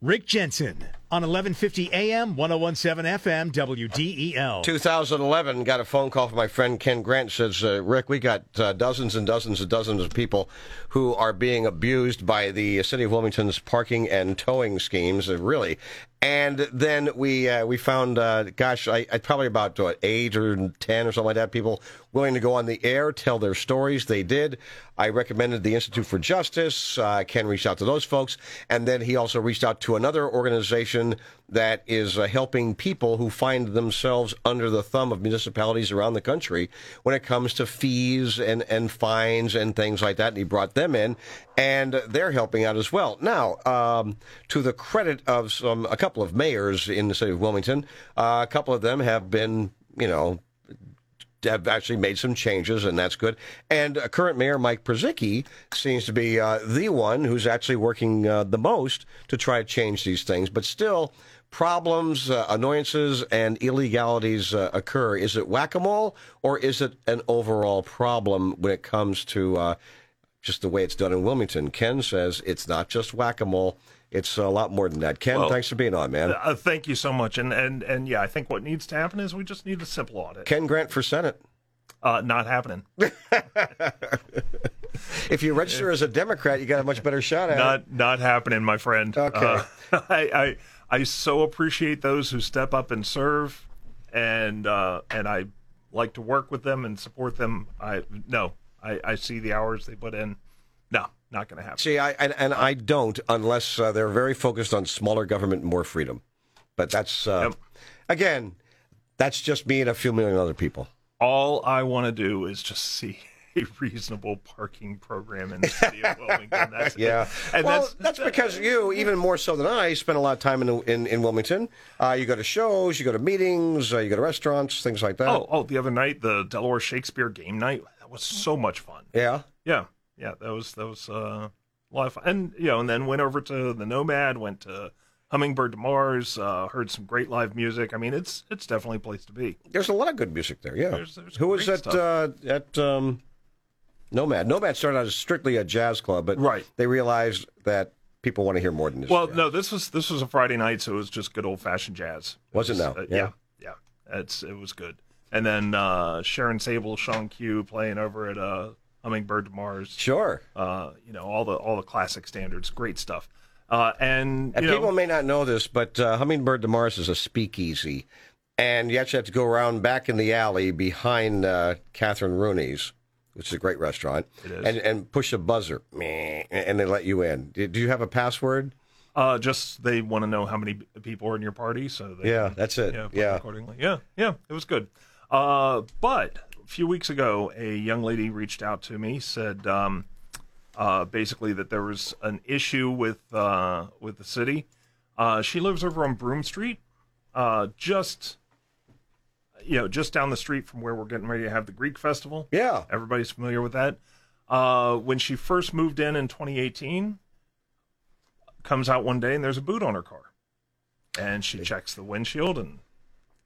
Rick Jensen on 1150 AM, 1017 FM, WDEL. 2011, got a phone call from my friend Ken Grant. Says, uh, Rick, we got uh, dozens and dozens and dozens of people who are being abused by the city of Wilmington's parking and towing schemes. Uh, really, and then we uh, we found, uh, gosh, I, I probably about what, eight or ten or something like that. People willing to go on the air, tell their stories. They did. I recommended the Institute for Justice. Uh, Ken reached out to those folks, and then he also reached out to another organization that is uh, helping people who find themselves under the thumb of municipalities around the country when it comes to fees and, and fines and things like that. And he brought them in, and they're helping out as well. Now, um, to the credit of some a couple of mayors in the city of Wilmington, uh, a couple of them have been, you know, have actually made some changes, and that's good. And uh, current mayor Mike Purzycki seems to be uh, the one who's actually working uh, the most to try to change these things. But still, problems, uh, annoyances, and illegalities uh, occur. Is it whack a mole, or is it an overall problem when it comes to uh, just the way it's done in Wilmington? Ken says it's not just whack a mole. It's a lot more than that. Ken, Well, thanks for being on, man. Uh, thank you so much. And, and and yeah, I think what needs to happen is we just need a simple audit. Ken Grant for Senate. Uh, not happening. If you register as a Democrat, you got a much better shot at it. Not not happening, my friend. Okay. Uh, I, I I so appreciate those who step up and serve, and uh, and I like to work with them and support them. I no, I, I see the hours they put in. No, not going to happen. See, I and, and I don't unless uh, they're very focused on smaller government and more freedom. But that's uh, Yep. again, that's just me and a few million other people. All I want to do is just see a reasonable parking program in the city of Wilmington. That's it. Yeah, and well, that's that's, because you, even more so than I, spend a lot of time in in, in Wilmington. Uh, you go to shows, you go to meetings, uh, you go to restaurants, things like that. Oh, oh, the other night, the Delaware Shakespeare game night. That was so much fun. yeah. Yeah, yeah, that was that was uh, a lot of fun. And you know, and then went over to the Nomad, went to Hummingbird to Mars, uh, heard some great live music. I mean, it's it's definitely a place to be. There's a lot of good music there. Yeah. There's- there's Who was at uh, at um, Nomad? Nomad started out as strictly a jazz club, but Right. they realized that people want to hear more than this. Well, jazz. no, this was this was a Friday night, so it was just good old fashioned jazz. Was it now? uh, Yeah. yeah, yeah, it's it was good. And then uh, Sharon Sable, Sean Q playing over at uh, Hummingbird to Mars. Sure. Uh, you know all the all the classic standards, great stuff. Uh, and And you know, people may not know this, but uh, Hummingbird to Mars is a speakeasy. And you actually have to go around back in the alley behind uh, Catherine Rooney's, which is a great restaurant, It is. And, and push a buzzer, and they let you in. Do you have a password? Uh, just they want to know how many people are in your party, so they Yeah, that's it. Yeah, Yeah. accordingly. Yeah, yeah, it was good. Uh, but few weeks ago, a young lady reached out to me, said um, uh, basically that there was an issue with uh, with the city. Uh, she lives over on Broom Street, uh, just you know, just down the street from where we're getting ready to have the Greek festival. Yeah. Everybody's familiar with that. Uh, when she first moved in in 2018, comes out one day and there's a boot on her car, and she checks the windshield and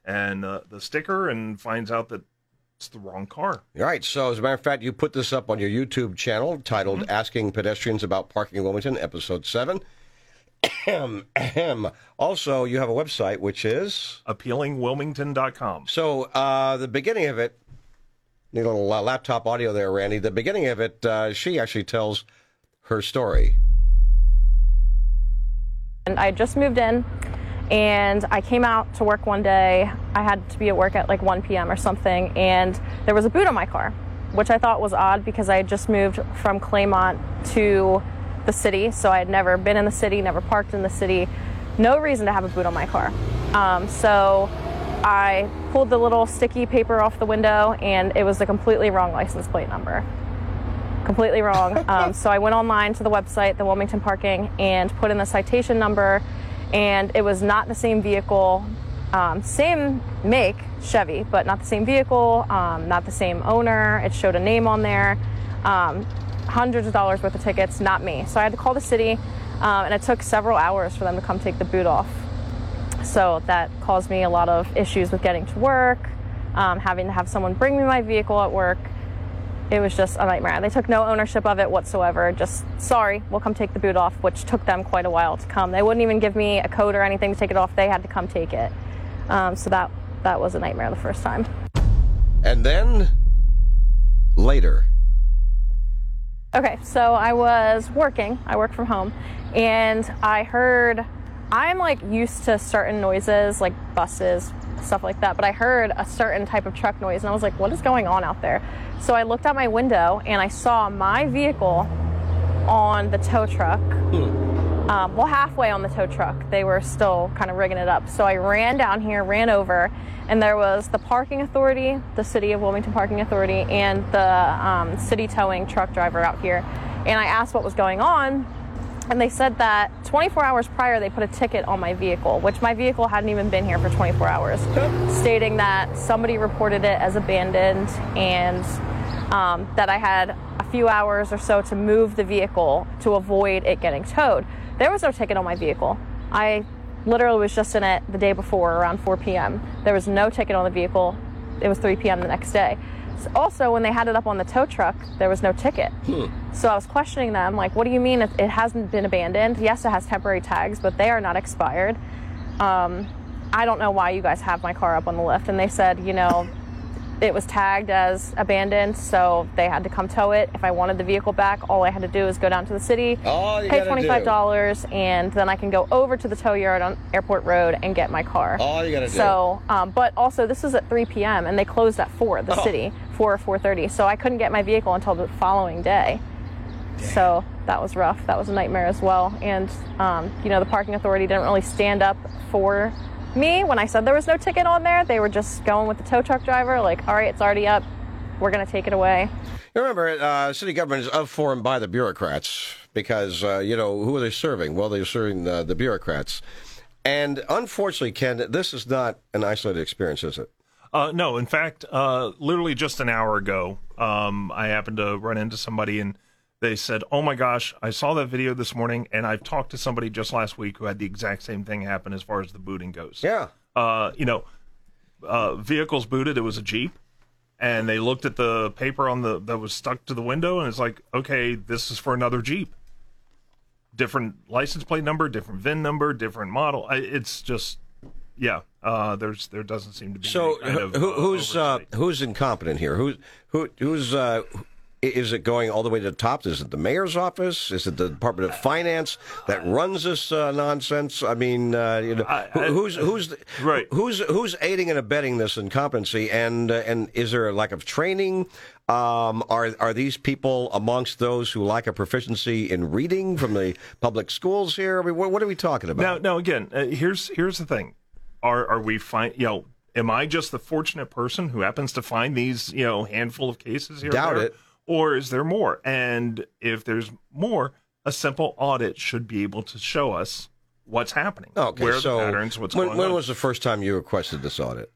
and uh, the sticker and finds out that it's the wrong car. All right. So, as a matter of fact, you put this up on your YouTube channel titled Mm-hmm. Asking Pedestrians About Parking in Wilmington, Episode 7. Ahem, ahem. also, you have a website, which is. Appealingwilmington.com. So, uh, the beginning of it, need a little uh, laptop audio there, Randy. The beginning of it, uh, she actually tells her story. And I just moved in and I came out to work one day. I had to be at work at like 1 p.m. or something, and there was a boot on my car, which I thought was odd because I had just moved from Claymont to the city. So I had never been in the city, never parked in the city. No reason to have a boot on my car. Um, so I pulled the little sticky paper off the window, and it was the completely wrong license plate number completely wrong. Um, so I went online to the website, the Wilmington Parking, and put in the citation number, and it was not the same vehicle, um, same make Chevy, but not the same vehicle, um, not the same owner. It showed a name on there, um, hundreds of dollars worth of tickets, not me. So I had to call the city, um, and it took several hours for them to come take the boot off. So that caused me a lot of issues with getting to work, um, having to have someone bring me my vehicle at work it was just a nightmare. They took no ownership of it whatsoever. Just sorry, we'll come take the boot off, which took them quite a while to come. They wouldn't even give me a code or anything to take it off. They had to come take it. Um, so that that was a nightmare the first time. And then later. Okay, so I was working. I work from home, and I heard. I'm like used to certain noises, like buses, stuff like that. But I heard a certain type of truck noise, and I was like, "What is going on out there?" So I looked out my window, and I saw my vehicle on the tow truck. Um, well, halfway on the tow truck, they were still kind of rigging it up. So I ran down here, ran over, and there was the parking authority, the City of Wilmington Parking Authority, and the um, city towing truck driver out here. And I asked what was going on, and they said that 24 hours prior they put a ticket on my vehicle, which my vehicle hadn't even been here for 24 hours, stating that somebody reported it as abandoned and um, that I had a few hours or so to move the vehicle to avoid it getting towed. There was no ticket on my vehicle. I literally was just in it the day before around 4 p.m. There was no ticket on the vehicle. It was 3 p.m. the next day. So also, when they had it up on the tow truck, there was no ticket. So I was questioning them, like, what do you mean it, it hasn't been abandoned? Yes, it has temporary tags, but they are not expired. Um, I don't know why you guys have my car up on the lift. And they said, you know, it was tagged as abandoned, so they had to come tow it. If I wanted the vehicle back, all I had to do is go down to the city, pay twenty five dollars, and then I can go over to the tow yard on Airport Road and get my car. All you gotta do. So, um, but also this is at 3 p.m. and they closed at 4, the Oh. city, 4 or 4:30. So I couldn't get my vehicle until the following day. So that was rough. That was a nightmare as well. And um, you know, the parking authority didn't really stand up for me when I said there was no ticket on there. They were just going with the tow truck driver, like, all right, it's already up. We're gonna take it away. You remember, uh, city government is of, for, and by the bureaucrats because, uh, you know, who are they serving? Well, they're serving uh, the bureaucrats. And unfortunately, Ken, this is not an isolated experience, is it? Uh, no, in fact, uh, literally just an hour ago, um, I happened to run into somebody and they said, "Oh my gosh, I saw that video this morning, and I've talked to somebody just last week who had the exact same thing happen as far as the booting goes." Yeah. Uh, you know, uh, vehicles booted. It was a Jeep, and they looked at the paper on the that was stuck to the window, and it's like, okay, this is for another Jeep. Different license plate number, different VIN number, different model. It's just, yeah. Uh, there's there doesn't seem to be So any kind of, who, uh, who's uh, who's incompetent here? Who who who's uh, is it going all the way to the top? Is it the mayor's office? Is it the Department of Finance that runs this uh, nonsense? I mean, uh, you know, I- I- who's who's Right. who's who's aiding and abetting this incompetency? And uh, and is there a lack of training? Um, are are these people amongst those who lack a proficiency in reading from the public schools here? I mean, what, what are we talking about? Now, now again, uh, here's here's the thing: are are we find you know? Am I just the fortunate person who happens to find these you know handful of cases here? Doubt it. Or is there more? And if there's more, a simple audit should be able to show us what's happening. Okay, where are so the patterns? What's when, going when on? was the first time you requested this audit?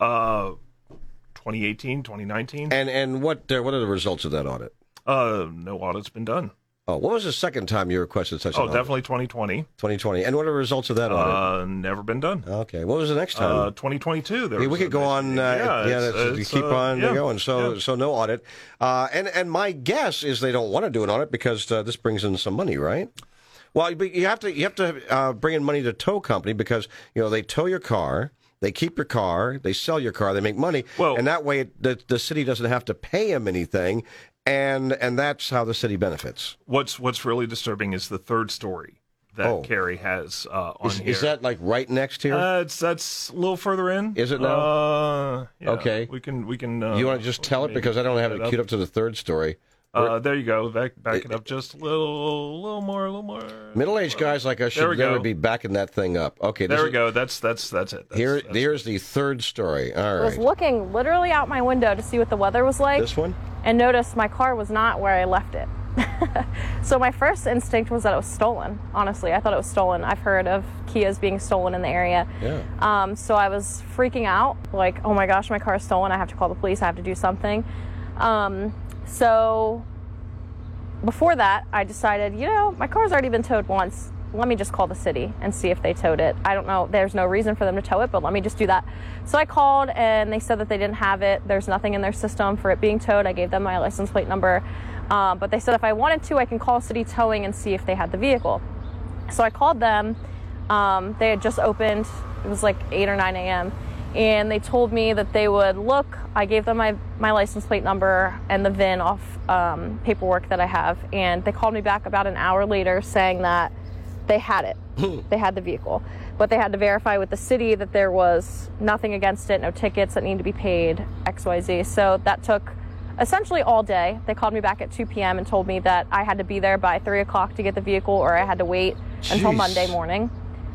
uh, 2018, 2019? And and what uh, what are the results of that audit? Uh, no audit's been done. Oh, what was the second time you requested such an Oh, audit? definitely 2020. 2020. And what are the results of that audit? Uh, never been done. okay. What was the next time? Uh, 2022. There Yeah, we could go on. Uh, yeah, it's- that's- it's, keep uh, on yeah, going. So, yeah. so no audit. Uh, and and my guess is they don't want to do an audit because uh, this brings in some money, right? Well, but you have to you have to uh, bring in money to tow company because you know they tow your car, they keep your car, they sell your car, they make money, Well- and that way it, the the city doesn't have to pay them anything, and and that's how the city benefits. What's what's really disturbing is the third story that Oh. Carrie has uh, on Is, here. is that like right next here? Uh, it's that's a little further in. Is it now? Uh, yeah, Okay. We can we can. Uh, you want to just tell it because I don't have it queued up to the third story. Uh, there you go. Back back it up just a little, little more, a little more. Middle-aged guys like us should never go. be backing that thing up. Okay, There we is- go. That's that's that's it. That's, Here, that's here's the third story. All I was looking literally out my window to see what the weather was like. this one. And noticed my car was not where I left it. so my first instinct was that it was stolen. Honestly, I thought it was stolen. I've heard of Kias being stolen in the area. Yeah. Um, so I was freaking out, like, oh my gosh, my car is stolen. I have to call the police. I have to do something. Um, so before that, I decided, you know, my car's already been towed once. Let me just call the city and see if they towed it. I don't know. There's no reason for them to tow it, but let me just do that. So I called and they said that they didn't have it. There's nothing in their system for it being towed. I gave them my license plate number. Um, but they said if I wanted to, I can call city towing and see if they had the vehicle. So I called them. Um, they had just opened. It was like 8 or 9 a.m. And they told me that they would look. I gave them my, my license plate number and the VIN off um, paperwork that I have. And they called me back about an hour later saying that they had it. they had the vehicle. But they had to verify with the city that there was nothing against it, no tickets that need to be paid, XYZ. So that took essentially all day. They called me back at 2 p.m. and told me that I had to be there by 3 o'clock to get the vehicle or I had to wait until Monday morning.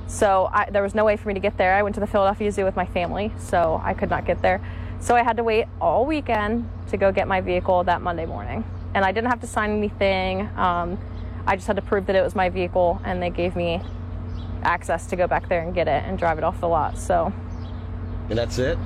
So I, there was no way for me to get there. I went to the Philadelphia Zoo with my family, so I could not get there. So I had to wait all weekend to go get my vehicle that Monday morning. And I didn't have to sign anything. Um, I just had to prove that it was my vehicle, and they gave me access to go back there and get it and drive it off the lot. So And that's it?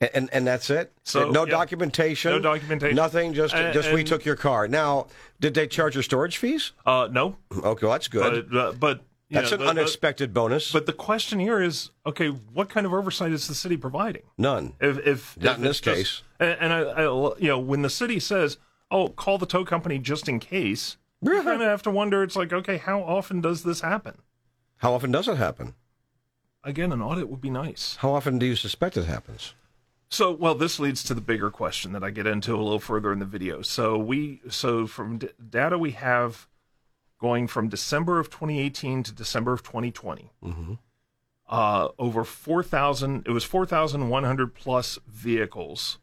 And, and, and that's it? So, no yeah. documentation? No documentation. Nothing? Just, And- just we took your car. Now, did they charge your storage fees? Uh, no, Okay, well, that's good. but uh, but you that's know, an the- the- unexpected bonus. But the question here is, okay, what kind of oversight is the city providing? None. If if Not if in this just- case. and, and I, I, you know, when the city says, "Oh, call the tow company just in case," you kind of have to wonder. It's like, okay, how often does this happen? How often does it happen? Again, an audit would be nice. How often do you suspect it happens? So, well, this leads to the bigger question that I get into a little further in the video. So we, so from d- data we have going from December of 2018 to December of 2020, uh, over 4,000, it was 4,100 plus vehicles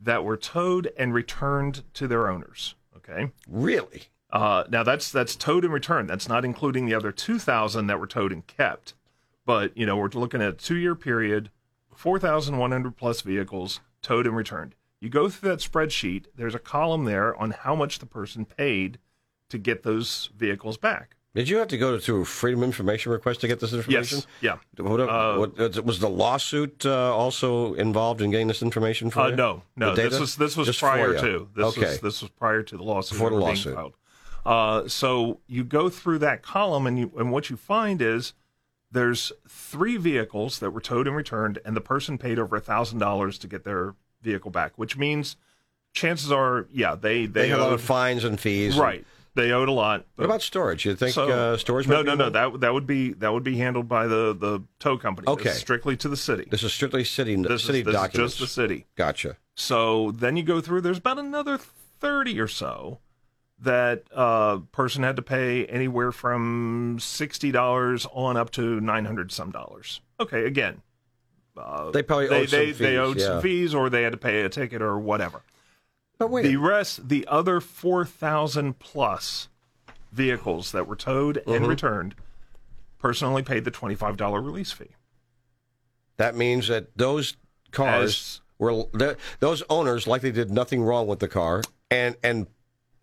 that were towed and returned to their owners. Okay. Really? Uh, now that's that's towed and returned. That's not including the other two thousand that were towed and kept. But you know we're looking at a two-year period, four thousand one hundred plus vehicles towed and returned. You go through that spreadsheet. There's a column there on how much the person paid to get those vehicles back. Did you have to go to a freedom information request to get this information? Yes. Yeah. What, Uh, what- was the lawsuit uh, also involved in getting this information for Uh, you? no, no. This was this was prior to this okay. was this was prior to the lawsuit Before the lawsuit. Uh, so you go through that column, and you and what you find is there's three vehicles that were towed and returned, and the person paid over a thousand dollars to get their vehicle back, which means chances are, yeah, they they, they had a lot owed, of fines and fees. right. They owed a lot. What about storage? You think So- uh, storage? No, might be no, no. That that would be that would be handled by the the tow company. Okay. strictly to the city. This is strictly city This, city is, this is documents. just the city. Gotcha. So then you go through. There's about another thirty or so that uh, person had to pay anywhere from sixty dollars on up to nine hundred some dollars. Okay, again, They probably they owed some fees. they owed yeah. some fees, or they had to pay a ticket, or whatever. But wait, The rest, the other four thousand plus vehicles that were towed Mm-hmm. and returned, person only paid the twenty five dollar release fee. that means that those cars As- were those owners likely did nothing wrong with the car, and and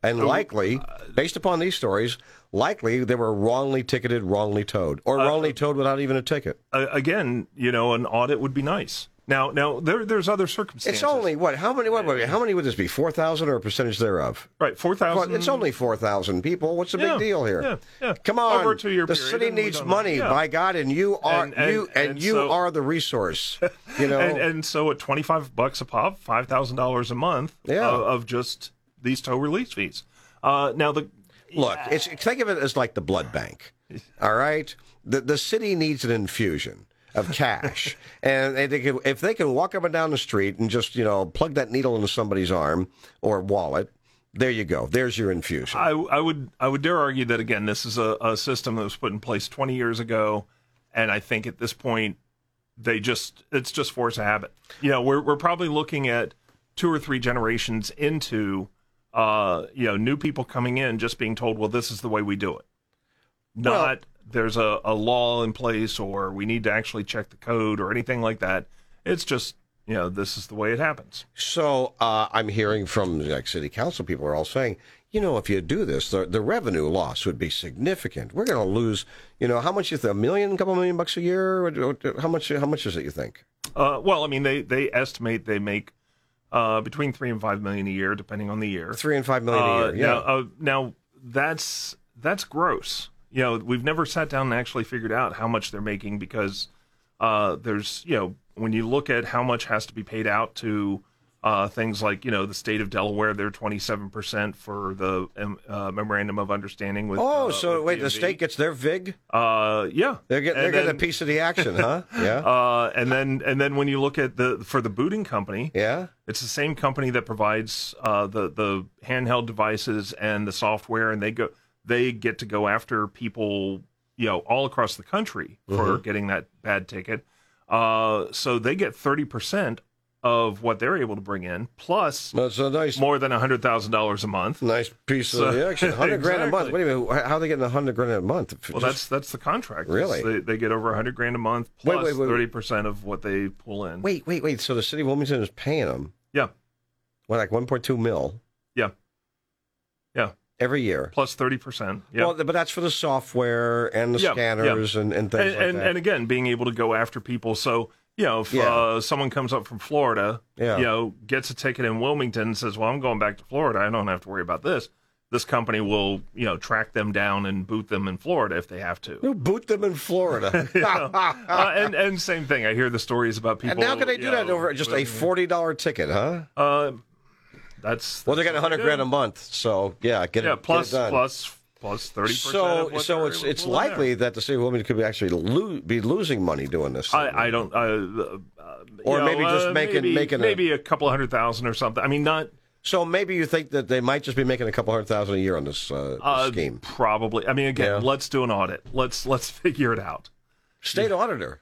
and likely, uh, based upon these stories, likely they were wrongly ticketed, wrongly towed, or Uh, wrongly towed without even a ticket. Uh, again, you know, an audit would be nice. Now, now there, there's other circumstances. It's only what? How many? What? what- How many would this be? Four thousand or a percentage thereof? right four thousand. it's only four thousand people. What's the Yeah, big deal here? yeah, yeah. Come on, Over a two-year the period, city needs money, Yeah. by God, and you are And- and- you and, and you so- are the resource. You know, and, and so at twenty five bucks a pop, five thousand dollars a month Yeah. of, of just these tow release fees. Uh, now the Look, it's think of it as like the blood bank. All right, the the city needs an infusion of cash, and they they can, if they can walk up and down the street and just you know plug that needle into somebody's arm or wallet, there you go. There's your infusion. I, I would I would dare argue that again, this is a, a system that was put in place 20 years ago, and I think at this point they just it's just force of habit. You know, we're we're probably looking at two or three generations into uh, you know new people coming in just being told, well, this is the way we do it. Not there's a, a law in place or we need to actually check the code or anything like that. It's just you know this is the way it happens. So uh, I'm hearing from like city council people are all saying, you know, if you do this, the, the revenue loss would be significant. We're going to lose, you know, how much is it, a million, a couple million bucks a year? How much? How much is it? You think? Uh, well, I mean, they they estimate they make uh, between three and five million a year, depending on the year. Three and five million a Uh, year. Yeah. Now, uh, now that's that's gross. You know, we've never sat down and actually figured out how much they're making because uh, there's, you know, when you look at how much has to be paid out to uh, things like, you know, the state of Delaware, they're 27% for the um, uh, memorandum of understanding with. Oh, uh, so with wait, the state gets their vig? Uh, yeah, They're, get, they're And getting a piece of the action, huh? Yeah. Uh, and then and then when you look at the for the booting company, yeah. it's the same company that provides uh, the the handheld devices and the software, and they go they get to go after people, you know, all across the country for Mm-hmm. getting that bad ticket. Uh, so they get thirty percent of what they're able to bring in, plus it's a nice, more than hundred thousand dollars a month. nice piece So- of the action. Hundred grand a month. Exactly. Wait a minute. How are they getting hundred grand a month? Well, Just- that's that's the contract. Really? They, they get over a hundred grand a month plus thirty percent of what they pull in. wait, wait, wait. So the city of Wilmington is paying them Yeah, what, like one point two mil yeah, yeah. every year. Plus thirty percent. Yeah. Well, but that's for the software and the Yeah, scanners and, and things and, like and, that. and again, being able to go after people. So, you know, if Yeah. uh, someone comes up from Florida, Yeah. you know, gets a ticket in Wilmington and says, well, I'm going back to Florida. I don't have to worry about this. This company will, you know, track them down and boot them in Florida if they have to. You boot them in Florida. uh, and, and same thing. I hear the stories about people. and how can they do you that know, over just a forty dollar ticket, huh? Uh, that's Well, they're getting a hundred grand a month, so yeah, get Yeah, it, plus get it plus plus thirty percent. so so it's it's likely that the city of Wilmington could be actually lo- be losing money doing this. thing. I, I don't. Uh, uh, Or maybe know, just uh, making- maybe, making a- maybe a couple hundred thousand or something. I mean, not so maybe you think that they might just be making a couple hundred thousand a year on this uh, uh, scheme. Probably. I mean, again, Yeah. let's do an audit. Let's let's figure it out. State auditor.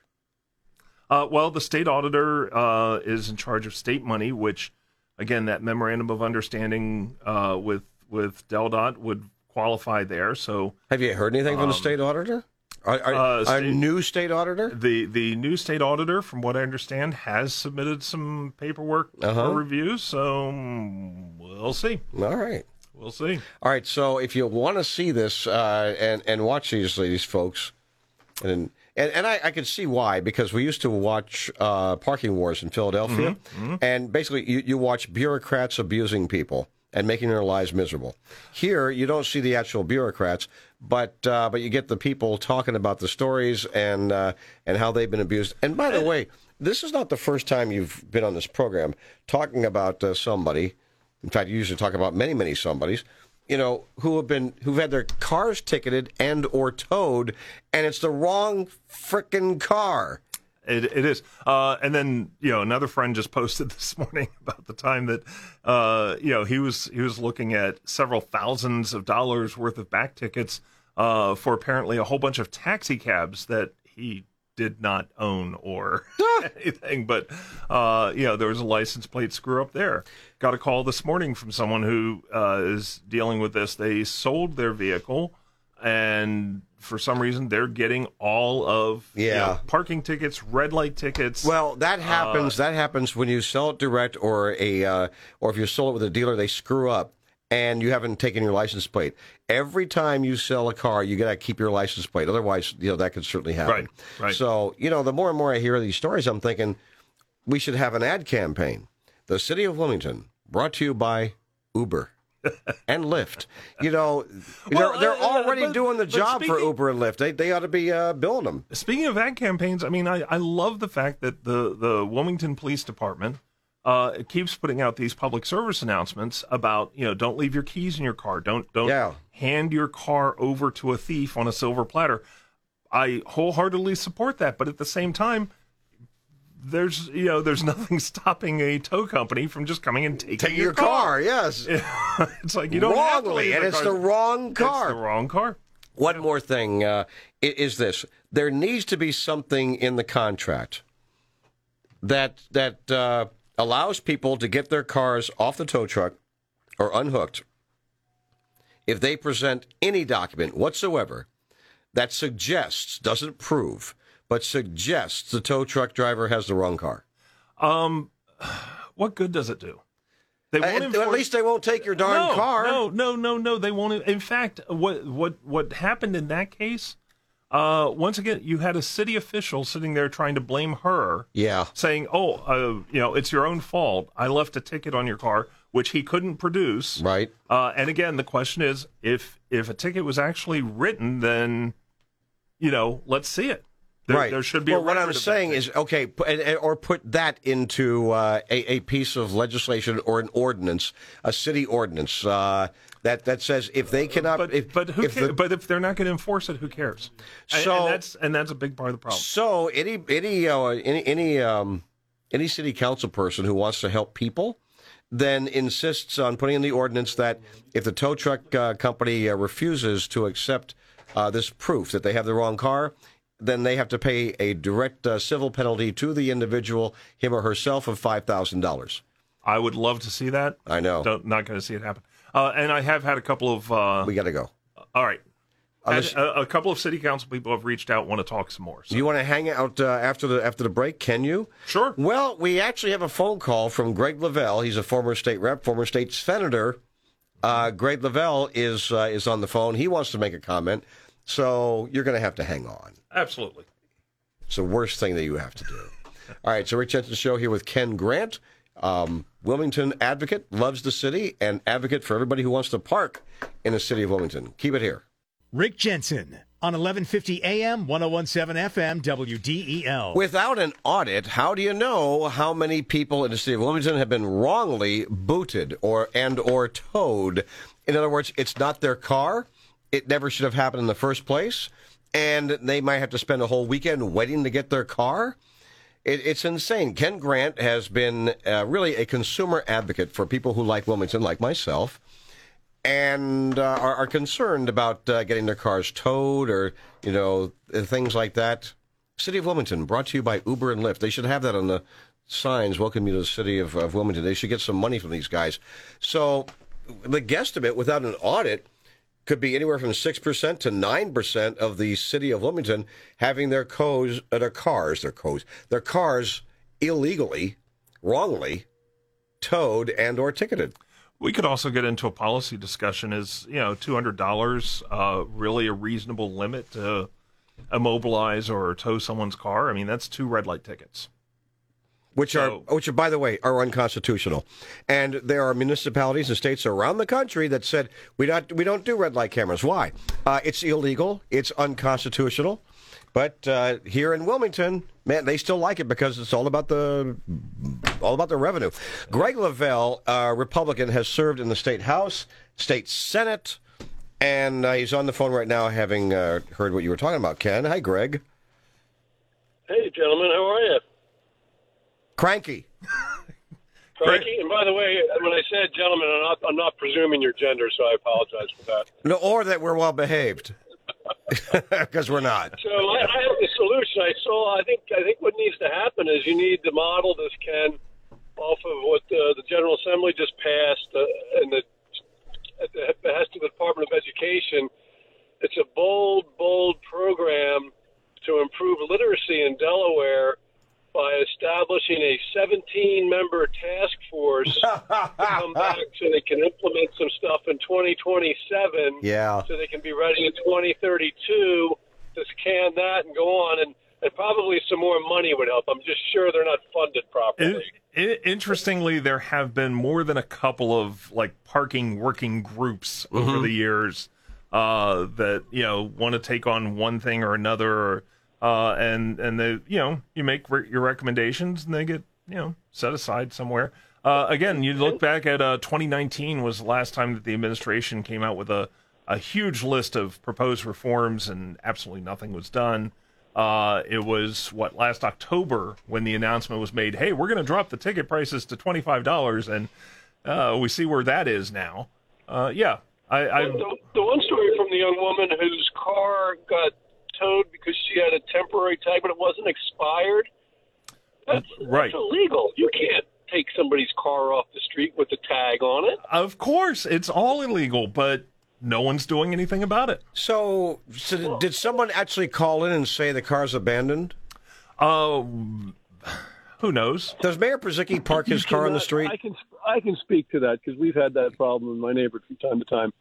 Uh, well, the state auditor uh, is in charge of state money, which, again, that memorandum of understanding uh, with with DelDOT would qualify there. So Have you heard anything from the state auditor? Are, are, Um, uh, a state- new state auditor? the the new state auditor, from what I understand, has submitted some paperwork Uh-huh. for review. So mm, we'll see. All right. We'll see. All right, so if you want to see this uh, and and watch these these folks, and and, and I, I could see why because we used to watch uh, parking wars in Philadelphia, and basically you, you watch bureaucrats abusing people and making their lives miserable. Here, you don't see the actual bureaucrats, but uh, but you get the people talking about the stories and uh, and how they've been abused. And by the way, this is not the first time you've been on this program talking about uh, somebody. In fact, you usually talk about many, many somebodies, you know, who have been who've had their cars ticketed and or towed, and it's the wrong frickin' car. It, it is. Uh, and then, you know, another friend just posted this morning about the time that, uh, you know, he was he was looking at several thousands of dollars worth of back tickets uh, for apparently a whole bunch of taxi cabs that he did not own or anything. But, uh, you know, there was a license plate screw up there. Got a call this morning from someone who uh, is dealing with this. They sold their vehicle and for some reason they're getting all of you Yeah. know, parking tickets, red light tickets. Well, that happens. that happens when you sell it direct, or a, uh, or if you sell it with a dealer, they screw up, and you haven't taken your license plate. Every time you sell a car, you got to keep your license plate. Otherwise, you know that could certainly happen. Right, right. So, you know, the more and more I hear these stories, I'm thinking we should have an ad campaign. The City of Wilmington, brought to you by Uber. And Lyft, you know, Well, they're, they're uh, already but- doing the job for Uber and Lyft. They, they ought to be uh, billing them. Speaking of ad campaigns, I mean, I, I love the fact that the, the Wilmington Police Department uh, keeps putting out these public service announcements about, you know, don't leave your keys in your car. Don't don't Yeah. hand your car over to a thief on a silver platter. I wholeheartedly support that, but at the same time, there's you know there's nothing stopping a tow company from just coming and taking Take your car, yes. it's like you don't have to wrongly, leave and the it's car. the wrong It's car. the wrong car. One more thing uh, is this: there needs to be something in the contract that that uh, allows people to get their cars off the tow truck or unhooked if they present any document whatsoever that suggests, doesn't prove, but suggests the tow truck driver has the wrong car. Um, what good does it do? They At, won't at enforce- least they won't take your darn no, car. No, no, no, no. They won't. In fact, what what what happened in that case? Uh, once again, you had a city official sitting there trying to blame her, Yeah. saying, "Oh, uh, you know, it's your own fault. I left a ticket on your car." which he couldn't produce. Right. Uh, and again, the question is, if if a ticket was actually written, then you know, let's see it. There, right. There should be. Well, what I'm saying is, okay, and- and- or put that into uh, a, a piece of legislation or an ordinance, a city ordinance uh, that that says if they cannot, But if, but who if the- but if they're not going to enforce it, who cares? And- So- and that's and that's a big part of the problem. So any any uh, any any um, any city council person who wants to help people then insists on putting in the ordinance that if the tow truck uh, company uh, refuses to accept uh, this proof that they have the wrong car, then they have to pay a direct uh, civil penalty to the individual, him or herself, of five thousand dollars. I would love to see that. I know. Don't, not going to see it happen. Uh, and I have had a couple of. Uh, We got to go. all right. Unless- a, a couple of city council people have reached out, want to talk some more. So. You want to hang out uh, after the after the break? Can you? Sure. Well, we actually have a phone call from Greg Lavelle. He's a former state rep, former state senator. Uh, Greg Lavelle is uh, is on the phone. He wants to make a comment, so you're going to have to hang on. Absolutely. It's the worst thing that you have to do. All right, so Rick Jensen show here with Ken Grant, um, Wilmington advocate, loves the city, and advocate for everybody who wants to park in the city of Wilmington. Keep it here. Rick Jensen on 1150 AM, 1017 FM, WDEL. Without an audit, how do you know how many people in the city of Wilmington have been wrongly booted or and or towed? In other words, it's not their car. It never should have happened in the first place, and they might have to spend a whole weekend waiting to get their car. It, it's insane. Ken Grant has been uh, really a consumer advocate for people who like Wilmington, like myself, and uh, are, are concerned about uh, getting their cars towed or you know things like that. City of Wilmington, brought to you by Uber and Lyft. They should have that on the signs. Welcome you to the city of, of Wilmington. They should get some money from these guys. So the guesstimate without an audit could be anywhere from six percent to nine percent of the city of Wilmington having their codes, uh, their cars, their codes, their cars illegally, wrongly towed and or ticketed. We could also get into a policy discussion. Is you know two hundred dollars uh, really a reasonable limit to immobilize or tow someone's car? I mean, that's two red light tickets. Which So- are which are by the way are unconstitutional. And there are municipalities and states around the country that said we not we don't do red light cameras. Why? Uh, it's illegal. It's unconstitutional. But uh, here in Wilmington, man, they still like it because it's all about the all about the revenue. Greg Lavelle, uh, Republican, has served in the state house, state senate, and uh, he's on the phone right now, having uh, heard what you were talking about. Ken, hi, Greg. Hey, gentlemen, how are you? Cranky. Cranky. and by the way, when I said gentlemen, I'm not, I'm not presuming your gender, so I apologize for that. No, or that we're well behaved. Because we're not. So I, I have the solution. I saw. I think. I think what needs to happen is you need to model this, Ken, off of what uh, the General Assembly just passed, uh, and the at the behest of the Department of Education. It's a bold, bold program to improve literacy in Delaware by establishing a 17-member task force to come back so they can implement some stuff in 2027 Yeah. so they can be ready in 2032 to scan that and go on and, and probably some more money would help. I'm just sure they're not funded properly. I interestingly, there have been more than a couple of like parking working groups over the years uh, that you know want to take on one thing or another, uh, and and they you know you make re- your recommendations and they get you know set aside somewhere. Uh, again, you look back at uh, 2019 was the last time that the administration came out with a a huge list of proposed reforms, and absolutely nothing was done. Uh, it was what last October when the announcement was made. Hey, we're going to drop the ticket prices to twenty five dollars, and uh, we see where that is now. Uh, yeah, I, I the, the one story from the young woman whose car got towed because she had a temporary tag, but it wasn't expired. That's, Right. that's illegal. You can't take somebody's car off the street with a tag on it. of course it's all illegal, but no one's doing anything about it. So, so did someone actually call in and say the car's abandoned? Uh, who knows? Does Mayor Purzycki park his car on the street? I can I can speak to that because we've had that problem in my neighborhood from time to time.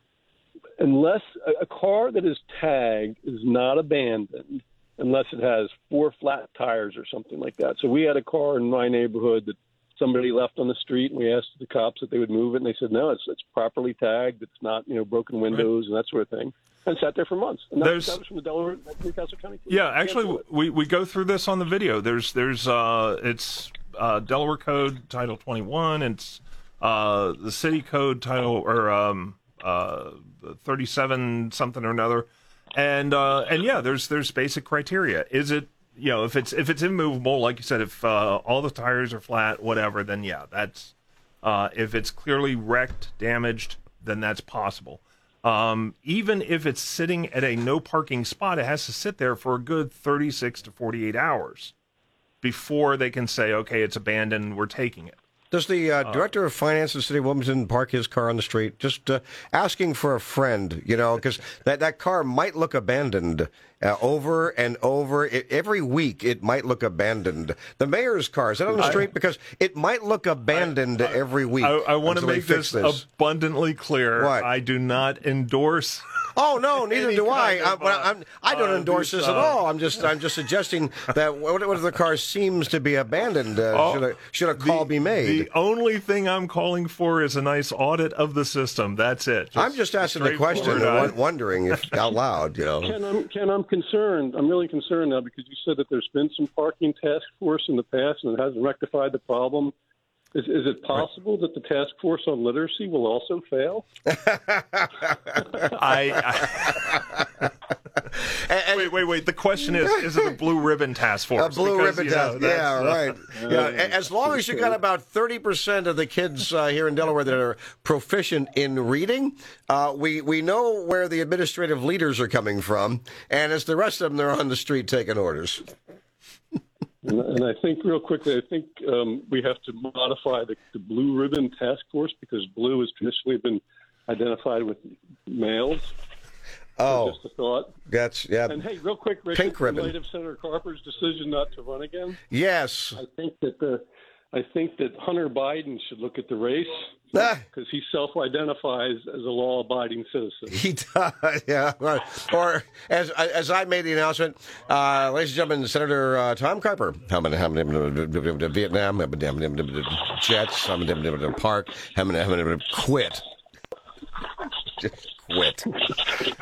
Unless a, a car that is tagged is not abandoned, unless it has four flat tires or something like that. So we had a car in my neighborhood that somebody left on the street, and we asked the cops if they would move it, and they said no, it's it's properly tagged, it's not you know broken windows and that sort of thing, and sat there for months. And that, There's- that was from the Delaware New Castle County. Yeah, You can't do actually, we, we go through this on the video. There's there's uh, it's uh, Delaware Code Title 21. It's uh, the City Code Title or um, uh, 37 something or another, and uh, and yeah, there's there's basic criteria. Is it you know if it's if it's immovable, like you said, if uh, all the tires are flat, whatever, then yeah, that's uh, if it's clearly wrecked, damaged, then that's possible. Um, even if it's sitting at a no parking spot, it has to sit there for a good 36 to 48 hours before they can say, okay, it's abandoned, we're taking it. Does the uh, director of finance of the city of Wilmington park his car on the street, just uh, asking for a friend? You know, because that that car might look abandoned uh, over and over. It, every week, it might look abandoned. The mayor's car is that on the street because it might look abandoned every week. I, I want to make fix this, abundantly clear. What? I do not endorse. Oh no, neither do I. kind I, but I'm, I don't uh, endorse these, this at uh, all. I'm just I'm just suggesting that what, what if the car seems to be abandoned? Uh, Oh, should, a, should a call be made? The only thing I'm calling for is a nice audit of the system. That's it. I'm just asking the question, straightforward, and wondering if out loud, you know. Ken, I'm, Ken, I'm concerned. I'm really concerned now because you said that there's been some parking task force in the past and it hasn't rectified the problem. Is, is it possible that the task force on literacy will also fail? I, I And- and- wait, wait, wait. The question is: Is it a blue ribbon task force? A blue Because, ribbon you know, task. Yeah, that's, uh, right. yeah, as long as you got about thirty percent of the kids uh, here in Delaware that are proficient in reading, uh, we we know where the administrative leaders are coming from, and as the rest of them, they're on the street taking orders. And, and I think, real quickly, I think um, we have to modify the, the blue ribbon task force because blue has traditionally been identified with males. Oh, Just a thought. that's yeah. And hey, real quick, Richard, Pink ribbon. in light of Senator Carper's decision not to run again, Yes. I think that the, I think that Hunter Biden should look at the race Ah. because he self-identifies as a law-abiding citizen. He does, yeah. Right. Or as as I made the announcement, uh, ladies and gentlemen, Senator uh, Tom Carper, how many, how many, Vietnam, Jets, how many, Park, how many, how many, quit, just quit.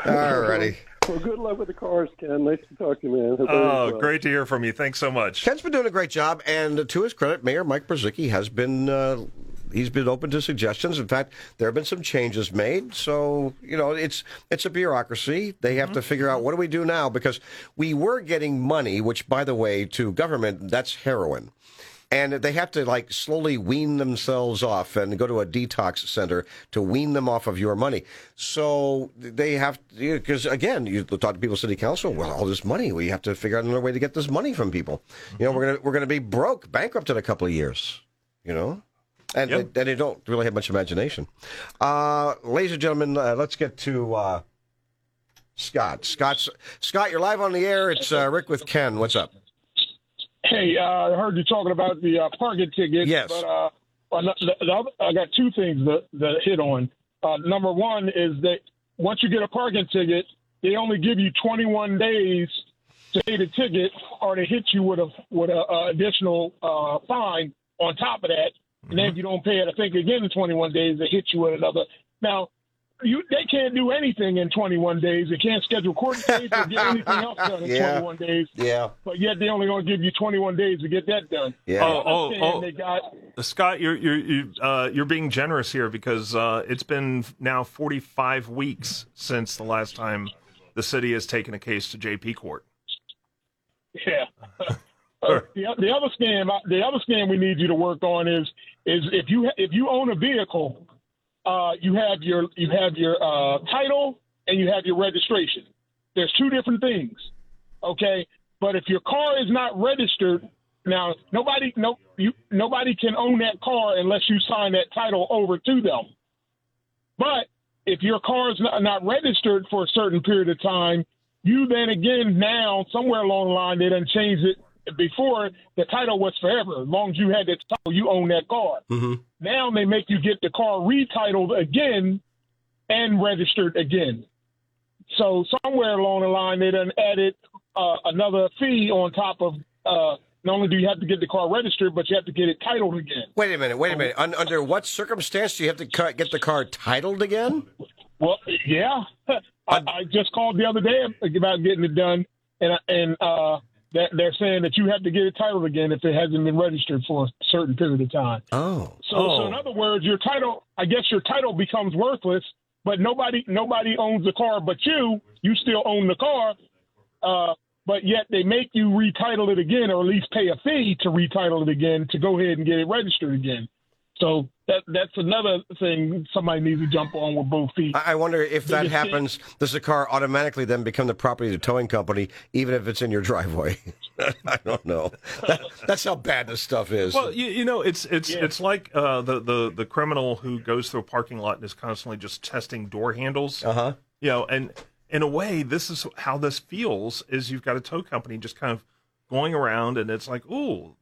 All righty. Well, good luck with the cars, Ken. Nice to talk to you, man. Hope Oh, everything's well. great to hear from you. Thanks so much. Ken's been doing a great job, and to his credit, Mayor Mike Purzycki has been. Uh, He's been open to suggestions. In fact, there have been some changes made. So you know, it's it's a bureaucracy. They have to figure out what do we do now because we were getting money, which, by the way, to government that's heroin. And they have to like slowly wean themselves off and go to a detox center to wean them off of your money. So they have because again, you talk to people, city council. Well, all this money, we have to figure out another way to get this money from people. You know, we're gonna we're gonna be broke, bankrupt in a couple of years. You know. And, Yep. and they don't really have much imagination. Uh, ladies and gentlemen, uh, let's get to uh, Scott. Scott's, Scott, you're live on the air. It's uh, Rick with Ken. What's up? Hey, uh, I heard you talking about the uh, parking ticket. Yes. But uh, well, the, the other, I got two things that, that hit on. Uh, number one is that once you get a parking ticket, they only give you 21 days to pay the ticket, or they hit you with a with a, uh additional uh, fine on top of that. And then if you don't pay it, I think again in 21 days they hit you with another. Now, you they can't do anything in 21 days. They can't schedule court dates or get anything else done in Yeah. 21 days Yeah. but yet they only going to give you 21 days to get that done. Yeah. I Oh, oh, oh. They got Scott, you're you're you, uh, you're being generous here because uh, it's been now 45 weeks since the last time the city has taken a case to JP Court. yeah. Uh, the, the other scam, the other scam we need you to work on is is if you if you own a vehicle, uh, you have your you have your uh, title and you have your registration. There's two different things, okay? But if your car is not registered, now nobody no you nobody can own that car unless you sign that title over to them. But if your car is not, not registered for a certain period of time, you then again now somewhere along the line they done changed it. Before the title was forever, as long as you had that title, you own that car. Now they make you get the car retitled again and registered again. So somewhere along the line they done added uh, another fee on top of uh, not only do you have to get the car registered, but you have to get it titled again. Wait a minute. Wait a minute. Un- under what circumstance do you have to get the car titled again? Well, yeah, I, I just called the other day about getting it done, and and uh, that they're saying that you have to get it titled again if it hasn't been registered for a certain period of time. Oh. So, Oh. so in other words, your title, I guess your title becomes worthless, but nobody nobody owns the car but you. You still own the car, uh, but yet they make you retitle it again, or at least pay a fee to retitle it again to go ahead and get it registered again. So that that's another thing somebody needs to jump on with both feet. I I wonder if that Biggest thing- happens, does the car automatically then become the property of the towing company, even if it's in your driveway? I don't know. That- that's how bad this stuff is. Well, you, you know, it's it's it's like uh, the the the criminal who goes through a parking lot and is constantly just testing door handles. uh huh. You know, and in a way, this is how this feels: is you've got a tow company just kind of going around, and it's like, ooh,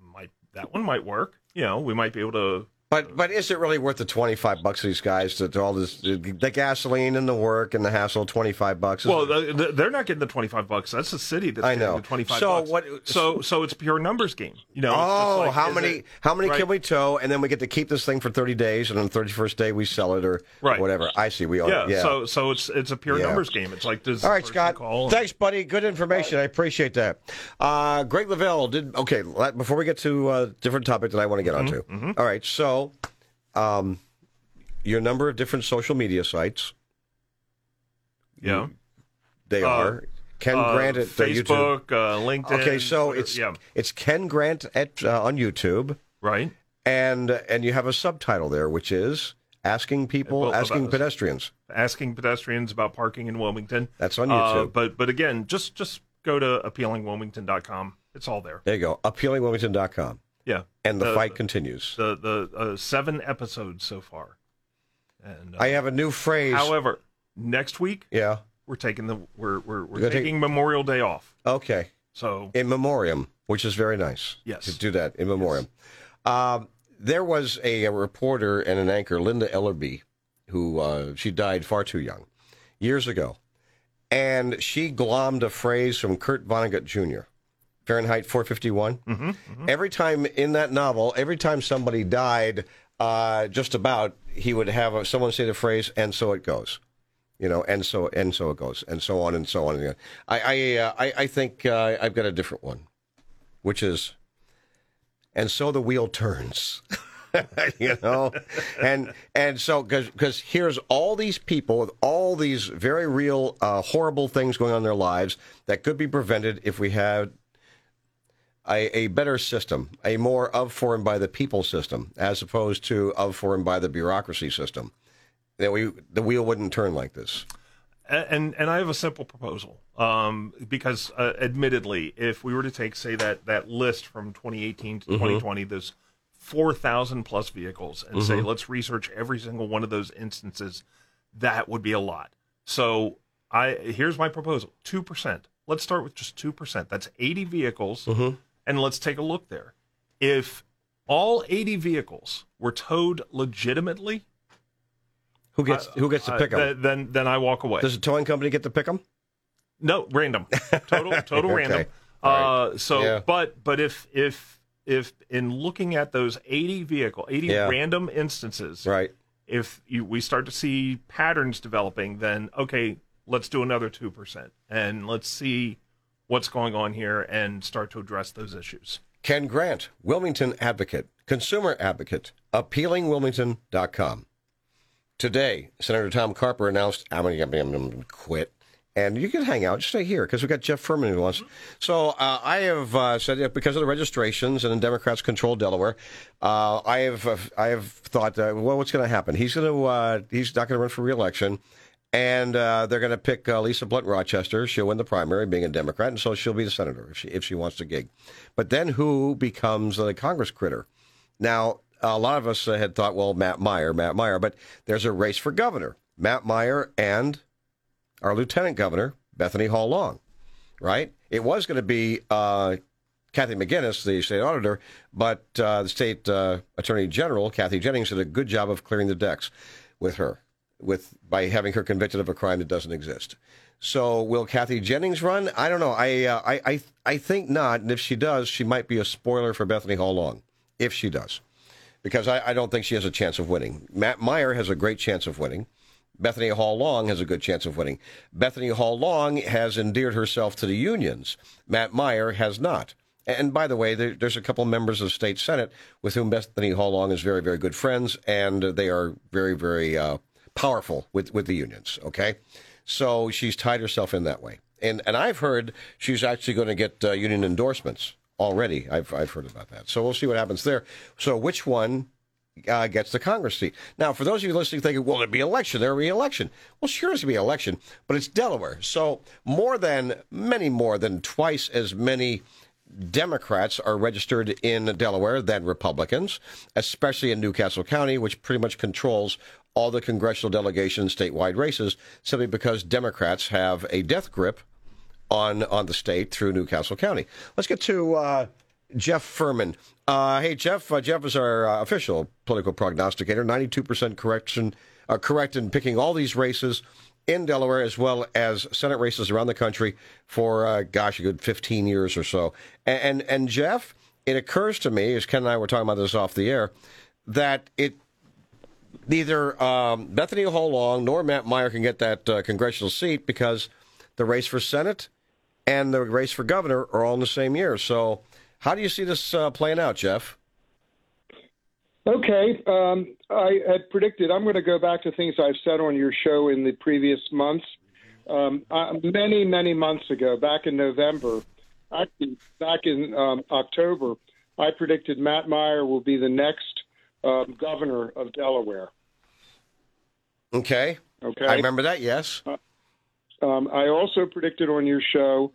might that one might work. You know, we might be able to. But but is it really worth the twenty five bucks these guys to, to all this the gasoline and the work and the hassle? Twenty five bucks. Well, the, the, they're not getting the twenty five bucks. That's the city that's I getting the twenty five. So bucks. what- So so it's pure numbers game. You know. Oh, like, how many? it- how many right. can we tow? And then we get to keep this thing for thirty days, and on the thirty first day we sell it or Right. whatever. I see. We own Yeah, it. Yeah. So so it's it's a pure Yeah. numbers game. It's like does All right, Scott. Call Thanks, buddy. Good information. I appreciate that. Uh, Greg Lavelle did okay. let- Before we get to a different topic that I want to get onto. Mm-hmm, All right. So, um, your number of different social media sites yeah. they Uh, are Ken Uh, Grant at uh, YouTube. Facebook, uh, LinkedIn. Okay, so Twitter, it's yeah, it's Ken Grant at uh, on YouTube, right. and and you have a subtitle there, which is asking people, Well, asking about- pedestrians. Asking pedestrians about parking in Wilmington. That's on Uh, YouTube. but but again, just just go to appealingwilmington.com. It's all there. there you go. Appealingwilmington.com, Yeah. and the, The- fight continues. The the uh, seven episodes so far. And uh, I have a new phrase. however, next week yeah. we're taking the we're we're, we're You're taking Memorial Day off. Okay. So in memoriam, which is very nice. Yes. to do that in memoriam. Um, there was a, a reporter and an anchor, Linda Ellerbee, who uh, she died far too young years ago, and she glommed a phrase from Kurt Vonnegut Jr. Fahrenheit 451. Every time in that novel, every time somebody died, uh, just about he would have a, someone say the phrase, "and so it goes." you know, and so and so it goes, and so on and so on. And I I uh, I, I think uh, I've got a different one, which is, and so the wheel turns. you know, and and so because here's all these people with all these very real uh, horrible things going on in their lives that could be prevented if we had a, a better system, a more of for and by the people system, as opposed to of for and by the bureaucracy system. That we the wheel wouldn't turn like this. and and I have a simple proposal. Um, because uh, admittedly, if we were to take, say that that list from 2018 to 2020, those 4,000 plus vehicles, and say let's research every single one of those instances, that would be a lot. So I here's my proposal: two percent. Let's start with just two percent. That's 80 vehicles, and let's take a look there. If all 80 vehicles were towed legitimately, Who gets who gets to uh, pick them? th- then then I walk away. Does the towing company get to pick them? No, random, total, total Okay. random. All Uh, so, Yeah. but but if if if in looking at those eighty vehicle, eighty Yeah. random instances, Right. if you, we start to see patterns developing, then okay, let's do another two percent, and let's see what's going on here, and start to address those issues. Ken Grant, Wilmington advocate, consumer advocate, appealingwilmington.com. Today, Senator Tom Carper announced, I'm going to quit. And you can hang out, just stay here, because we've got Jeff Furman who wants. So uh, I have uh, said that because of the registrations and the Democrats control Delaware, uh, I have uh, I have thought, well, what's going to happen? He's going to uh, he's not going to run for reelection, and uh, they're going to pick uh, Lisa Blunt Rochester. She'll win the primary, being a Democrat, and so she'll be the senator if she if she wants to gig. But then who becomes the Congress critter? Now, a lot of us uh, had thought, well, Matt Meyer, Matt Meyer, but there's a race for governor. Matt Meyer and our lieutenant governor, Bethany Hall Long, right? It was going to be uh, Kathy McGuiness, the state auditor, but uh, the state uh, attorney general, Kathy Jennings, did a good job of clearing the decks with her. With by having her convicted of a crime that doesn't exist. So will Kathy Jennings run? I don't know. I uh, I, I I think not. And if she does, she might be a spoiler for Bethany Hall Long. If she does, because I, I don't think she has a chance of winning. Matt Meyer has a great chance of winning. Bethany Hall Long has a good chance of winning. Bethany Hall Long has endeared herself to the unions. Matt Meyer has not. And by the way, there, there's a couple members of the state senate with whom Bethany Hall Long is very, very good friends, and they are very, very uh, powerful with, with the unions. Okay, so she's tied herself in that way. And and I've heard she's actually going to get uh, union endorsements already. I've I've heard about that. So we'll see what happens there. So which one uh, gets the Congress seat. Now, for those of you listening, thinking, "Will there be election? There will be election." Well, sure, there's be an election, but it's Delaware, so more than many more than twice as many Democrats are registered in Delaware than Republicans, especially in New Castle County, which pretty much controls all the congressional delegation statewide races, simply because Democrats have a death grip on on the state through New Castle County. Let's get to uh, Jeff Furman. Uh, hey, Jeff. Uh, Jeff is our uh, official political prognosticator. Ninety-two percent correction, uh, correct in picking all these races in Delaware as well as Senate races around the country for, uh, gosh, a good 15 years or so. And, and, and Jeff, it occurs to me, as Ken and I were talking about this off the air, that it neither um, Bethany Hall Long nor Matt Meyer can get that uh, congressional seat because the race for Senate and the race for governor are all in the same year. So, how do you see this uh, playing out, Jeff? Okay. Um, I had predicted, I'm going to go back to things I've said on your show in the previous months. Um, uh, many, many months ago, back in November, actually back in um, October, I predicted Matt Meyer will be the next um, governor of Delaware. Okay. Okay. I remember that, yes. Uh, um, I also predicted on your show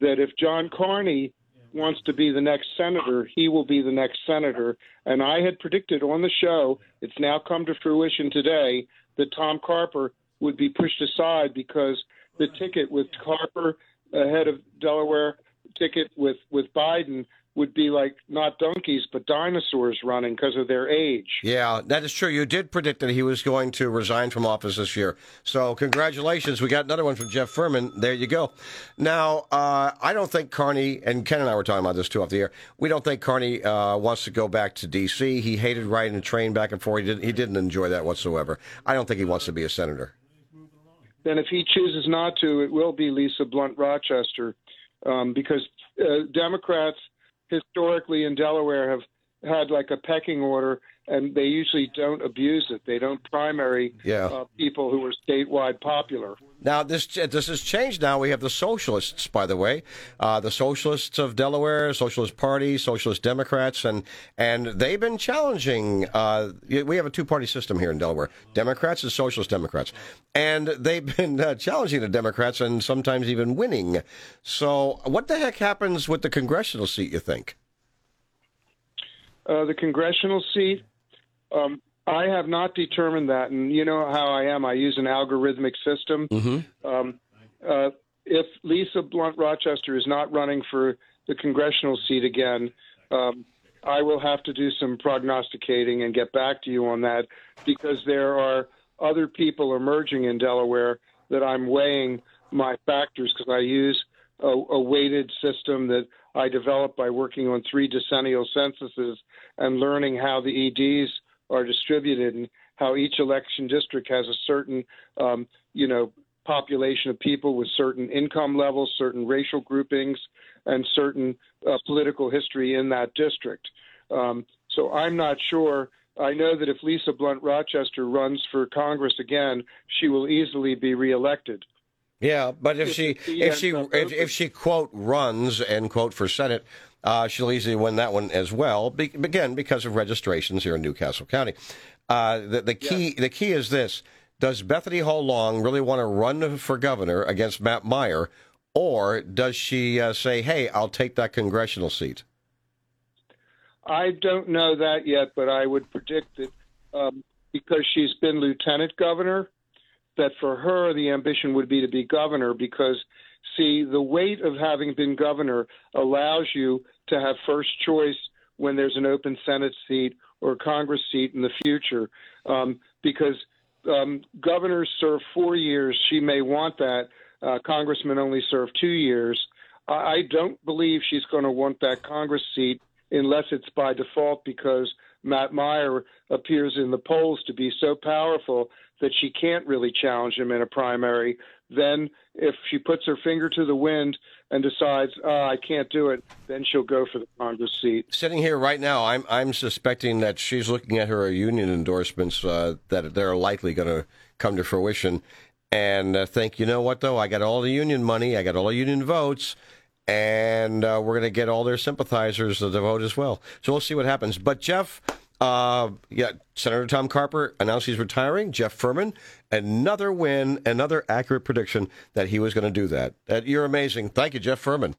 that if John Carney wants to be the next senator, he will be the next senator. And I had predicted on the show, it's now come to fruition today, that Tom Carper would be pushed aside because the ticket with Carper ahead of Delaware ticket with with Biden would be like not donkeys but dinosaurs running because of their age. Yeah, that is true. You did predict that he was going to resign from office this year. So congratulations. We got another one from Jeff Furman. There you go. Now, uh, I don't think Carney, and Ken and I were talking about this too off the air, we don't think Carney uh, wants to go back to D.C. He hated riding a train back and forth. He, didn't. he didn't enjoy that whatsoever. I don't think he wants to be a senator. Then if he chooses not to, it will be Lisa Blunt Rochester um, because uh, Democrats – historically in Delaware have had like a pecking order, and they usually don't abuse it. They don't primary yeah. uh, people who are statewide popular. Now this this has changed. Now we have the socialists, by the way, uh, the socialists of Delaware, Socialist Party, Socialist Democrats, and and they've been challenging. Uh, we have a two party system here in Delaware: Democrats and Socialist Democrats, and they've been uh, challenging the Democrats and sometimes even winning. So, what the heck happens with the congressional seat? You think? Uh, the congressional seat. Um, I have not determined that, and you know how I am. I use an algorithmic system. Mm-hmm. Um, uh, if Lisa Blunt Rochester is not running for the congressional seat again, um, I will have to do some prognosticating and get back to you on that because there are other people emerging in Delaware that I'm weighing my factors because I use a, a weighted system that I developed by working on three decennial censuses and learning how the EDs are distributed and how each election district has a certain, um, you know, population of people with certain income levels, certain racial groupings, and certain uh, political history in that district. Um, so I'm not sure. I know that if Lisa Blunt Rochester runs for Congress again, she will easily be reelected. Yeah, but if, if she if she if, if she quote runs end quote for Senate, uh, she'll easily win that one as well. Be, again, because of registrations here in New Castle County. Uh, the, the key yeah. the key is this: Does Bethany Hall Long really want to run for governor against Matt Meyer, or does she uh, say, "Hey, I'll take that congressional seat"? I don't know that yet, but I would predict that um, because she's been lieutenant governor, that for her the ambition would be to be governor because see the weight of having been governor allows you to have first choice when there's an open senate seat or congress seat in the future um, because um, governors serve four years. She may want that. Uh, congressmen only serve two years. I, I don't believe she's going to want that Congress seat unless it's by default because Matt Meyer appears in the polls to be so powerful that she can't really challenge him in a primary. Then, if she puts her finger to the wind and decides, oh, I can't do it, then she'll go for the Congress seat. Sitting here right now, I'm I'm suspecting that she's looking at her union endorsements uh, that they're likely going to come to fruition, and uh, think, you know what though, I got all the union money, I got all the union votes, and uh, we're going to get all their sympathizers to vote as well. So we'll see what happens. But Jeff. Uh, yeah, Senator Tom Carper announced he's retiring. Jeff Furman, another win, another accurate prediction that he was going to do that. That you're amazing. Thank you, Jeff Furman.